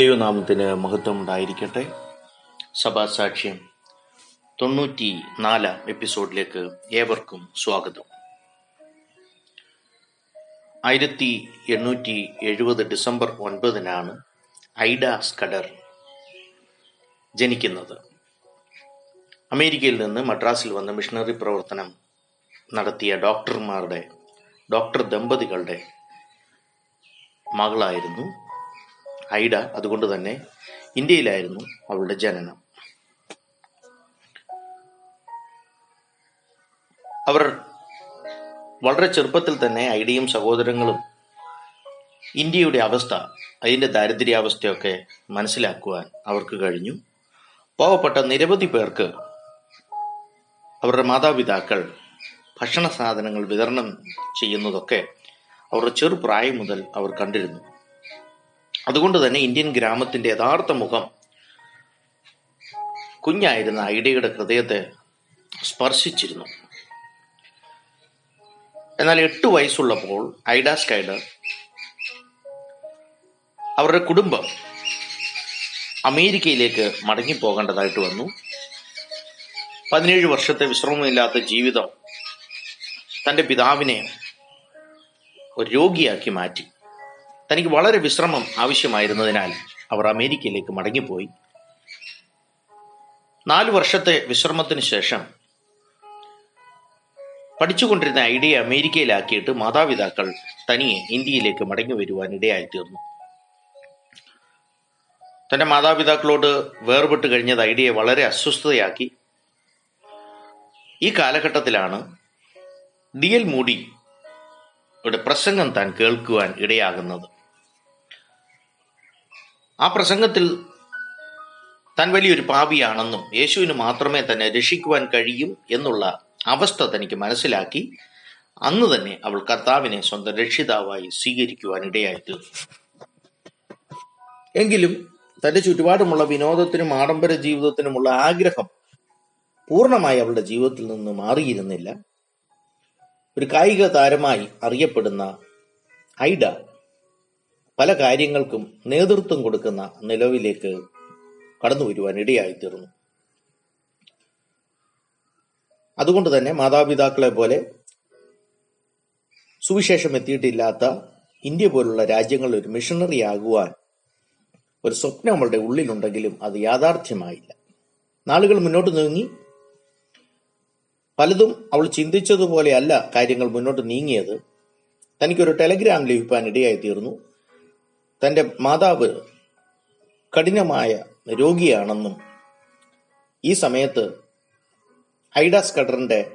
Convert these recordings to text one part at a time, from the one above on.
ദൈവനാമത്തിന് മഹത്വം ഉണ്ടായിരിക്കട്ടെ സഭാസാക്ഷ്യം തൊണ്ണൂറ്റി നാലാം എപ്പിസോഡിലേക്ക് ഏവർക്കും സ്വാഗതം. ആയിരത്തി എണ്ണൂറ്റി എഴുപത് ഡിസംബർ ഒൻപതിനാണ് ഐഡ സ്കഡർ ജനിക്കുന്നത്. അമേരിക്കയിൽ നിന്ന് മദ്രാസിൽ വന്ന് മിഷണറി പ്രവർത്തനം നടത്തിയ ഡോക്ടർമാരുടെ ഡോക്ടർ ദമ്പതികളുടെ മകളായിരുന്നു ഐഡ അതുകൊണ്ട് തന്നെ ഇന്ത്യയിലായിരുന്നു അവളുടെ ജനനം. അവർ വളരെ ചെറുപ്പത്തിൽ തന്നെ ഐഡിയും സഹോദരങ്ങളും ഇന്ത്യയുടെ അവസ്ഥ അതിന്റെ ദാരിദ്ര്യാവസ്ഥയൊക്കെ മനസ്സിലാക്കുവാൻ അവർക്ക് കഴിഞ്ഞു. പാവപ്പെട്ട നിരവധി പേർക്ക് അവരുടെ മാതാപിതാക്കൾ ഭക്ഷണ സാധനങ്ങൾ വിതരണം ചെയ്യുന്നതൊക്കെ അവരുടെ ചെറുപ്രായം മുതൽ അവർ കണ്ടിരുന്നു. അതുകൊണ്ട് തന്നെ ഇന്ത്യൻ ഗ്രാമത്തിന്റെ യഥാർത്ഥ മുഖം കുഞ്ഞായിരുന്ന ഐഡിയയുടെ ഹൃദയത്തെ സ്പർശിച്ചിരുന്നു. എന്നാൽ എട്ട് വയസ്സുള്ളപ്പോൾ ഐഡ സ്കൈഡർ അവരുടെ കുടുംബം അമേരിക്കയിലേക്ക് മടങ്ങിപ്പോകേണ്ടതായിട്ട് വന്നു. പതിനേഴ് വർഷത്തെ വിശ്രമമില്ലാത്ത ജീവിതം തന്റെ പിതാവിനെ ഒരു രോഗിയാക്കി മാറ്റി. തനിക്ക് വളരെ വിശ്രമം ആവശ്യമായിരുന്നതിനാൽ അവർ അമേരിക്കയിലേക്ക് മടങ്ങിപ്പോയി. നാലു വർഷത്തെ വിശ്രമത്തിന് ശേഷം പഠിച്ചുകൊണ്ടിരുന്ന ഐഡിയ അമേരിക്കയിലാക്കിയിട്ട് മാതാപിതാക്കൾ തനിയെ ഇന്ത്യയിലേക്ക് മടങ്ങി വരുവാൻ ഇടയായി തീർന്നു തന്റെ മാതാപിതാക്കളോട് വേർപെട്ട് കഴിഞ്ഞത് ഐഡിയെ വളരെ അസ്വസ്ഥതയാക്കി. ഈ കാലഘട്ടത്തിലാണ് ഡി എൽ മൂഡിയുടെ പ്രസംഗം താൻ കേൾക്കുവാൻ ഇടയാകുന്നത്. ആ പ്രസംഗത്തിൽ താൻ വലിയൊരു പാപിയാണെന്നും യേശുവിന് മാത്രമേ തന്നെ രക്ഷിക്കുവാൻ കഴിയും എന്നുള്ള അവസ്ഥ തനിക്ക് മനസ്സിലാക്കി അന്ന് തന്നെ അവൾ കർത്താവിനെ സ്വന്തം രക്ഷിതാവായി സ്വീകരിക്കുവാൻ ഇടയായിത്തീർന്നു. എങ്കിലും തന്റെ ചുറ്റുപാടുമുള്ള വിനോദത്തിനും ആഡംബര ജീവിതത്തിനുമുള്ള ആഗ്രഹം പൂർണമായി അവളുടെ ജീവിതത്തിൽ നിന്ന് മാറിയിരുന്നില്ല. ഒരു കായിക താരമായി അറിയപ്പെടുന്ന ഐഡ പല കാര്യങ്ങൾക്കും നേതൃത്വം കൊടുക്കുന്ന നിലവിലേക്ക് കടന്നു വരുവാൻ ഇടയായിത്തീർന്നു. അതുകൊണ്ട് തന്നെ മാതാപിതാക്കളെ പോലെ സുവിശേഷം എത്തിയിട്ടില്ലാത്ത ഇന്ത്യ പോലുള്ള രാജ്യങ്ങളിൽ ഒരു മിഷണറി ആകുവാൻ ഒരു സ്വപ്നം അവളുടെ ഉള്ളിലുണ്ടെങ്കിലും അത് യാഥാർത്ഥ്യമായില്ല. നാളുകൾ മുന്നോട്ട് നീങ്ങി. പലതും അവൾ ചിന്തിച്ചതുപോലെയല്ല കാര്യങ്ങൾ മുന്നോട്ട് നീങ്ങിയത്. തനിക്കൊരു ടെലഗ്രാം ലഭിക്കാൻ ഇടയായി തീർന്നു തന്റെ മാതാവ് കഠിനമായ രോഗിയാണെന്നും ഈ സമയത്ത് ഹൈഡാസ് സ്കഡറിന്റെ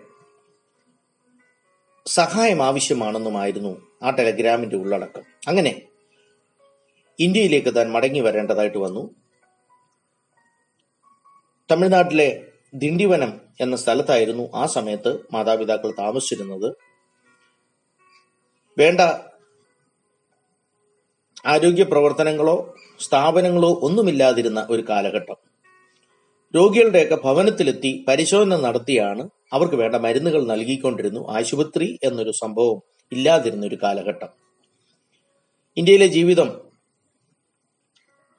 സഹായം ആവശ്യമാണെന്നുമായിരുന്നു ആ ടെലഗ്രാമിന്റെ ഉള്ളടക്കം. അങ്ങനെ ഇന്ത്യയിലേക്ക് താൻ മടങ്ങി വരേണ്ടതായിട്ട് വന്നു. തമിഴ്നാട്ടിലെ ദിണ്ടിവനം എന്ന സ്ഥലത്തായിരുന്നു ആ സമയത്ത് മാതാപിതാക്കൾ താമസിച്ചിരുന്നത്. വേണ്ട ആരോഗ്യ പ്രവർത്തനങ്ങളോ സ്ഥാപനങ്ങളോ ഒന്നുമില്ലാതിരുന്ന ഒരു കാലഘട്ടം. രോഗികളുടെയൊക്കെ ഭവനത്തിലെത്തി പരിശോധന നടത്തിയാണ് അവർക്ക് വേണ്ട മരുന്നുകൾ നൽകിക്കൊണ്ടിരുന്നു ആശുപത്രി എന്നൊരു സംഭവം ഇല്ലാതിരുന്ന ഒരു കാലഘട്ടം. ഇന്ത്യയിലെ ജീവിതം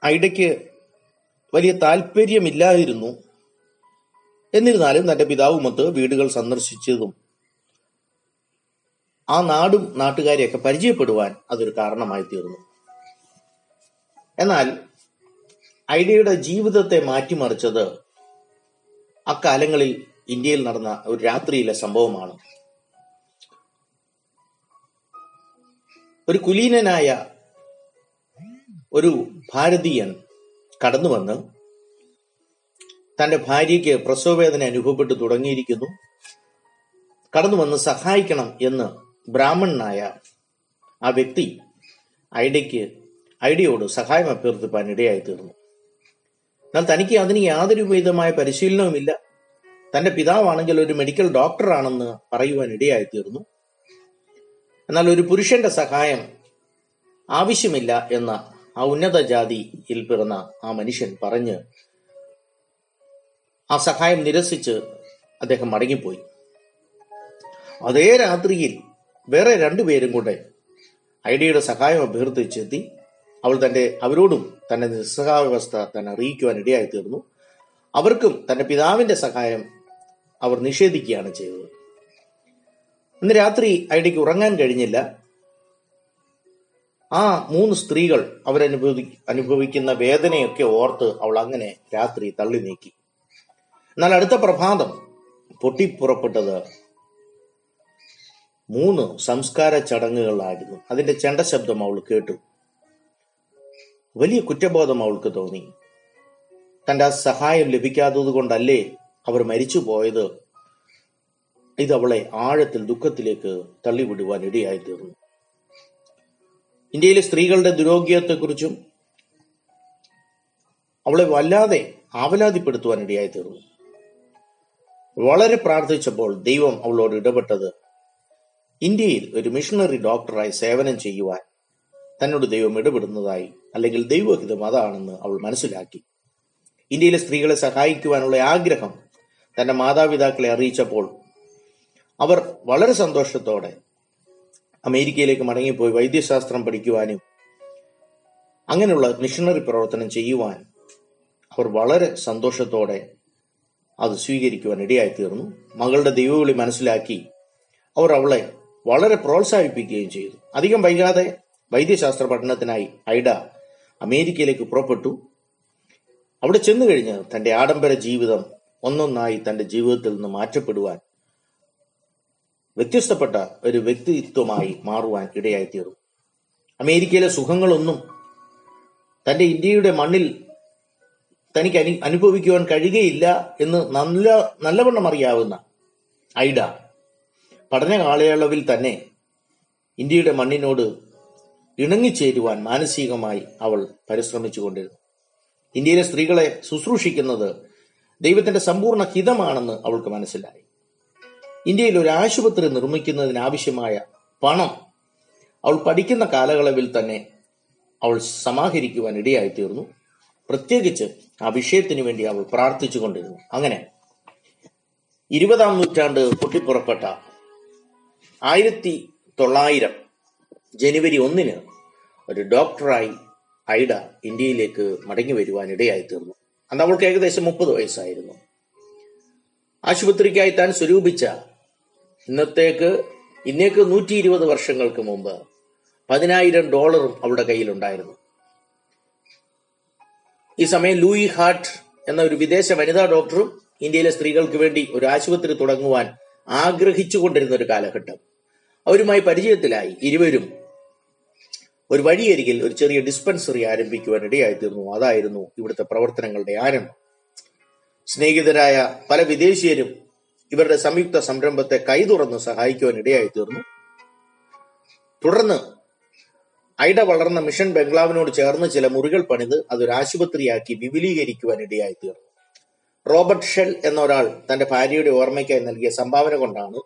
ഐഡയ്ക്ക് വലിയ താല്പര്യമില്ലായിരുന്നു. എന്നിരുന്നാലും തന്റെ പിതാവുമൊത്ത് വീടുകൾ സന്ദർശിച്ചതും ആ നാടും നാട്ടുകാരെയൊക്കെ പരിചയപ്പെടുവാൻ അതൊരു കാരണമായി തീർന്നു. എന്നാൽ ഐഡിയയുടെ ജീവിതത്തെ മാറ്റിമറിച്ചത് അക്കാലങ്ങളിൽ ഇന്ത്യയിൽ നടന്ന ഒരു രാത്രിയിലെ സംഭവമാണ്. ഒരു കുലീനനായ ഒരു ഭാരതീയൻ കടന്നു വന്ന് തന്റെ ഭാര്യയ്ക്ക് പ്രസവവേദന അനുഭവപ്പെട്ടു തുടങ്ങിയിരിക്കുന്നു. കടന്നു വന്ന് സഹായിക്കണം എന്ന് ബ്രാഹ്മണനായ ആ വ്യക്തി ഐഡയ്ക്ക് ഐഡിയോട് സഹായം അഭ്യർത്ഥിപ്പാൻ ഇടയായി തീർന്നു എന്നാൽ തനിക്ക് അതിന് യാതൊരു വിധമായ പരിശീലനവുമില്ല. തന്റെ പിതാവാണെങ്കിൽ ഒരു മെഡിക്കൽ ഡോക്ടറാണെന്ന് പറയുവാൻ ഇടയായി തീർന്നു എന്നാൽ ഒരു പുരുഷന്റെ സഹായം ആവശ്യമില്ല എന്ന ആ ഉന്നത ജാതിയിൽ പിറന്ന ആ മനുഷ്യൻ പറഞ്ഞ് ആ സഹായം നിരസിച്ച് അദ്ദേഹം മടങ്ങിപ്പോയി. അതേ രാത്രിയിൽ വേറെ രണ്ടുപേരും കൂടെ ഐഡിയുടെ സഹായം അഭ്യർത്ഥിച്ചെത്തി അവൾ തന്റെ അവരോടും തന്റെ നിസ്സഹാവസ്ഥ തന്നെ അറിയിക്കുവാൻ ഇടയായി തീർന്നു അവർക്കും തന്റെ പിതാവിന്റെ സഹായം അവർ നിഷേധിക്കുകയാണ് ചെയ്തത്. ഇന്ന് രാത്രി ഐഡിക്ക് ഉറങ്ങാൻ കഴിഞ്ഞില്ല. ആ മൂന്ന് സ്ത്രീകൾ അവരനുഭവി അനുഭവിക്കുന്ന വേദനയൊക്കെ ഓർത്ത് അവൾ അങ്ങനെ രാത്രി തള്ളി നീക്കി. എന്നാൽ അടുത്ത പ്രഭാതം പൊട്ടിപ്പുറപ്പെട്ടത് മൂന്ന് സംസ്കാര ചടങ്ങുകളായിരുന്നു. അതിന്റെ ചെണ്ട ശബ്ദം അവൾ കേട്ടു. വലിയ കുറ്റബോധം അവൾക്ക് തോന്നി. തന്റെ സഹായം ലഭിക്കാത്തത് കൊണ്ടല്ലേ അവർ മരിച്ചു പോയത് ഇത് അവളെ ആഴത്തിൽ ദുഃഖത്തിലേക്ക് തള്ളിവിടുവാൻ ഇടയായി തീർന്നു ഇന്ത്യയിലെ സ്ത്രീകളുടെ ദുരോഗ്യത്തെക്കുറിച്ചും അവളെ വല്ലാതെ ആവലാതിപ്പെടുത്തുവാൻ ഇടയായി തീർന്നു വളരെ പ്രാർത്ഥിച്ചപ്പോൾ ദൈവം അവളോട് ഇടപെട്ടത് ഇന്ത്യയിൽ ഒരു മിഷണറി ഡോക്ടറായി സേവനം ചെയ്യുവാൻ തന്നോട് ദൈവം ഇടപെടുന്നതായി അല്ലെങ്കിൽ ദൈവഹിതം അതാണെന്ന് അവൾ മനസ്സിലാക്കി. ഇന്ത്യയിലെ സ്ത്രീകളെ സഹായിക്കുവാനുള്ള ആഗ്രഹം തന്റെ മാതാപിതാക്കളെ അറിയിച്ചപ്പോൾ അവർ വളരെ സന്തോഷത്തോടെ അമേരിക്കയിലേക്ക് മടങ്ങിപ്പോയി വൈദ്യശാസ്ത്രം പഠിക്കുവാനും അങ്ങനെയുള്ള മിഷണറി പ്രവർത്തനം ചെയ്യുവാൻ അവർ വളരെ സന്തോഷത്തോടെ അത് സ്വീകരിക്കുവാൻ ഇടയായി തീർന്നു മകളുടെ ദൈവവിളി മനസ്സിലാക്കി അവർ അവളെ വളരെ പ്രോത്സാഹിപ്പിക്കുകയും ചെയ്തു. അധികം വൈകാതെ വൈദ്യശാസ്ത്ര പഠനത്തിനായി ഐഡ അമേരിക്കയിലേക്ക് പുറപ്പെട്ടു. അവിടെ ചെന്നു കഴിഞ്ഞ് തന്റെ ആഡംബര ജീവിതം ഒന്നൊന്നായി തന്റെ ജീവിതത്തിൽ നിന്ന് മാറ്റപ്പെടുവാൻ വ്യത്യസ്തപ്പെട്ട ഒരു വ്യക്തിത്വമായി മാറുവാൻ ഇടയായി തീർന്നു അമേരിക്കയിലെ സുഖങ്ങളൊന്നും തന്റെ ഇന്ത്യയുടെ മണ്ണിൽ തനിക്ക് അനു അനുഭവിക്കുവാൻ കഴിയുകയില്ല എന്ന് നല്ല നല്ലവണ്ണം അറിയാവുന്ന ഐഡ പഠന കാലയളവിൽ തന്നെ ഇന്ത്യയുടെ മണ്ണിനോട് ഇണങ്ങിച്ചേരുവാൻ മാനസികമായി അവൾ പരിശ്രമിച്ചുകൊണ്ടിരുന്നു. ഇന്ത്യയിലെ സ്ത്രീകളെ ശുശ്രൂഷിക്കുന്നത് ദൈവത്തിന്റെ സമ്പൂർണ ഹിതമാണെന്ന് അവൾക്ക് മനസ്സിലായി. ഇന്ത്യയിൽ ഒരു ആശുപത്രി നിർമ്മിക്കുന്നതിനാവശ്യമായ പണം അവൾ പഠിക്കുന്ന കാലയളവിൽ തന്നെ അവൾ സമാഹരിക്കുവാൻ ഇടയായി തീർന്നു പ്രത്യേകിച്ച് ആ വിഷയത്തിന് വേണ്ടി അവൾ പ്രാർത്ഥിച്ചു കൊണ്ടിരുന്നു അങ്ങനെ ഇരുപതാം നൂറ്റാണ്ട് പൊട്ടിപ്പുറപ്പെട്ട ആയിരത്തി തൊള്ളായിരം ജനുവരി ഒന്നിന് ഒരു ഡോക്ടറായി ഐഡ ഇന്ത്യയിലേക്ക് മടങ്ങി വരുവാൻ ഇടയായി തീർന്നു. അന്ന് അവൾക്ക് ഏകദേശം മുപ്പത് വയസ്സായിരുന്നു. ആശുപത്രിക്കായി താൻ സ്വരൂപിച്ച ഇന്നത്തേക്ക് ഇന്നേക്ക് നൂറ്റി ഇരുപത് വർഷങ്ങൾക്ക് മുമ്പ് പതിനായിരം ഡോളറും അവളുടെ കയ്യിലുണ്ടായിരുന്നു. ഈ സമയം ലൂയി ഹാർട്ട് എന്ന ഒരു വിദേശ വനിതാ ഡോക്ടറും ഇന്ത്യയിലെ സ്ത്രീകൾക്ക് വേണ്ടി ഒരു ആശുപത്രി തുടങ്ങുവാൻ ആഗ്രഹിച്ചുകൊണ്ടിരുന്ന ഒരു കാലഘട്ടം. അവരുമായി പരിചയത്തിലായി ഇരുവരും ഒരു വഴിയരികിൽ ഒരു ചെറിയ ഡിസ്പെൻസറി ആരംഭിക്കുവാൻ ഇടയായിത്തീർന്നു അതായിരുന്നു ഇവിടുത്തെ പ്രവർത്തനങ്ങളുടെ ആരംഭം. സ്നേഹിതരായ പല വിദേശീയരും ഇവരുടെ സംയുക്ത സംരംഭത്തെ കൈതുറന്ന് സഹായിക്കുവാൻ ഇടയായിത്തീർന്നു തുടർന്ന് ഐഡ വളർന്ന മിഷൻ ബംഗ്ലാവിനോട് ചേർന്ന് ചില മുറികൾ പണിത് അതൊരു ആശുപത്രിയാക്കി വിപുലീകരിക്കുവാൻ ഇടയായിത്തീർന്നു റോബർട്ട് ഷെൽ എന്ന ഒരാൾ തന്റെ ഭാര്യയുടെ ഓർമ്മയ്ക്കായി നൽകിയ സംഭാവന കൊണ്ടാണ്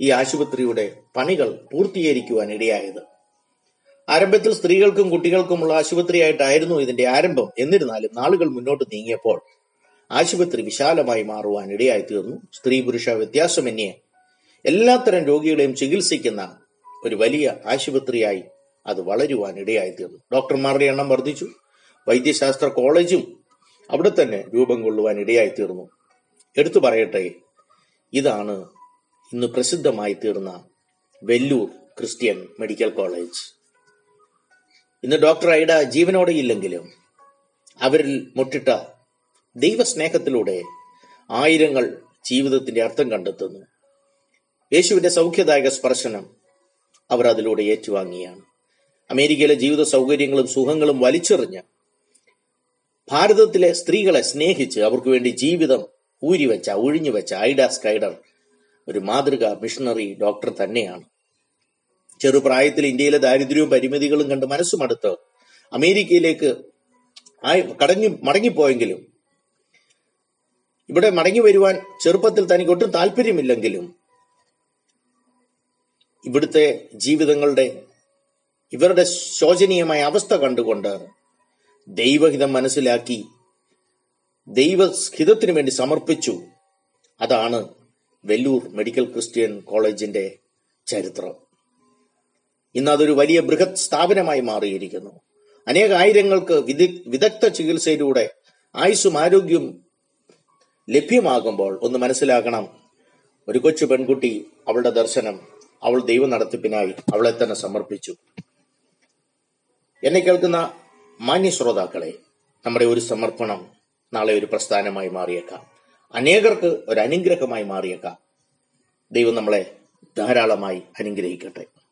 ഈ ആശുപത്രിയുടെ പണികൾ പൂർത്തീകരിക്കുവാൻ ഇടയായത് ആരംഭത്തിൽ സ്ത്രീകൾക്കും കുട്ടികൾക്കുമുള്ള ആശുപത്രിയായിട്ടായിരുന്നു ഇതിന്റെ ആരംഭം. എന്നിരുന്നാലും നാളുകൾ മുന്നോട്ട് നീങ്ങിയപ്പോൾ ആശുപത്രി വിശാലമായി മാറുവാൻ ഇടയായി തീർന്നു സ്ത്രീ പുരുഷ വ്യത്യാസമന്യേ എല്ലാത്തരം രോഗികളെയും ചികിത്സിക്കുന്ന ഒരു വലിയ ആശുപത്രിയായി അത് വളരുവാൻ ഇടയായി തീർന്നു ഡോക്ടർമാരുടെ എണ്ണം വർദ്ധിച്ചു. വൈദ്യശാസ്ത്ര കോളേജും അവിടെ തന്നെ രൂപം കൊള്ളുവാൻ ഇടയായി തീർന്നു എടുത്തു പറയട്ടെ ഇതാണ് ഇന്ന് പ്രസിദ്ധമായി തീർന്ന വെല്ലൂർ ക്രിസ്ത്യൻ മെഡിക്കൽ കോളേജ്. ഇന്ന് ഡോക്ടർ ഐഡ ജീവനോടെ ഇല്ലെങ്കിലും അവരിൽ മുട്ടിട്ട ദൈവസ്നേഹത്തിലൂടെ ആയിരങ്ങൾ ജീവിതത്തിന്റെ അർത്ഥം കണ്ടെത്തുന്നു. യേശുവിന്റെ സൗഖ്യദായക സ്പർശനം അവർ അതിലൂടെ ഏറ്റുവാങ്ങിയാണ്. അമേരിക്കയിലെ ജീവിത സൗകര്യങ്ങളും സുഖങ്ങളും വലിച്ചെറിഞ്ഞ് ഭാരതത്തിലെ സ്ത്രീകളെ സ്നേഹിച്ച് അവർക്ക് വേണ്ടി ജീവിതം ഊരിവെച്ച ഒഴിഞ്ഞുവെച്ച ഐഡ സ്കൈഡർ ഒരു മാതൃക മിഷണറി ഡോക്ടർ തന്നെയാണ്. ചെറുപ്രായത്തിൽ ഇന്ത്യയിലെ ദാരിദ്ര്യവും പരിമിതികളും കണ്ട് മനസ്സുമടുത്ത് അമേരിക്കയിലേക്ക് ആയി കടങ്ങി മടങ്ങിപ്പോയെങ്കിലും ഇവിടെ മടങ്ങി വരുവാൻ ചെറുപ്പത്തിൽ തനിക്ക് ഒട്ടും താല്പര്യമില്ലെങ്കിലും ഇവിടുത്തെ ജീവിതങ്ങളുടെ ഇവരുടെ ശോചനീയമായ അവസ്ഥ കണ്ടുകൊണ്ട് ദൈവഹിതം മനസ്സിലാക്കി ദൈവഹിതത്തിന് വേണ്ടി സമർപ്പിച്ചു. അതാണ് വെല്ലൂർ മെഡിക്കൽ ക്രിസ്ത്യൻ കോളേജിന്റെ ചരിത്രം. ഇന്ന് അതൊരു വലിയ ബൃഹത് സ്ഥാപനമായി മാറിയിരിക്കുന്നു. അനേക ആയിരങ്ങൾക്ക് വിദഗ് വിദഗ്ധ ചികിത്സയിലൂടെ ആയുസ്സും ആരോഗ്യവും ലഭ്യമാകുമ്പോൾ ഒന്ന് മനസ്സിലാക്കണം. ഒരു കൊച്ചു പെൺകുട്ടി അവളുടെ ദർശനം അവൾ ദൈവ നടത്തിപ്പിനായി അവളെ തന്നെ സമർപ്പിച്ചു. എന്നെ കേൾക്കുന്ന മാന്യ ശ്രോതാക്കളെ നമ്മുടെ ഒരു സമർപ്പണം നാളെ ഒരു പ്രസ്ഥാനമായി മാറിയേക്കാം. അനേകർക്ക് ഒരു അനുഗ്രഹമായി മാറിയേക്കാം. ദൈവം നമ്മളെ ധാരാളമായി അനുഗ്രഹിക്കട്ടെ.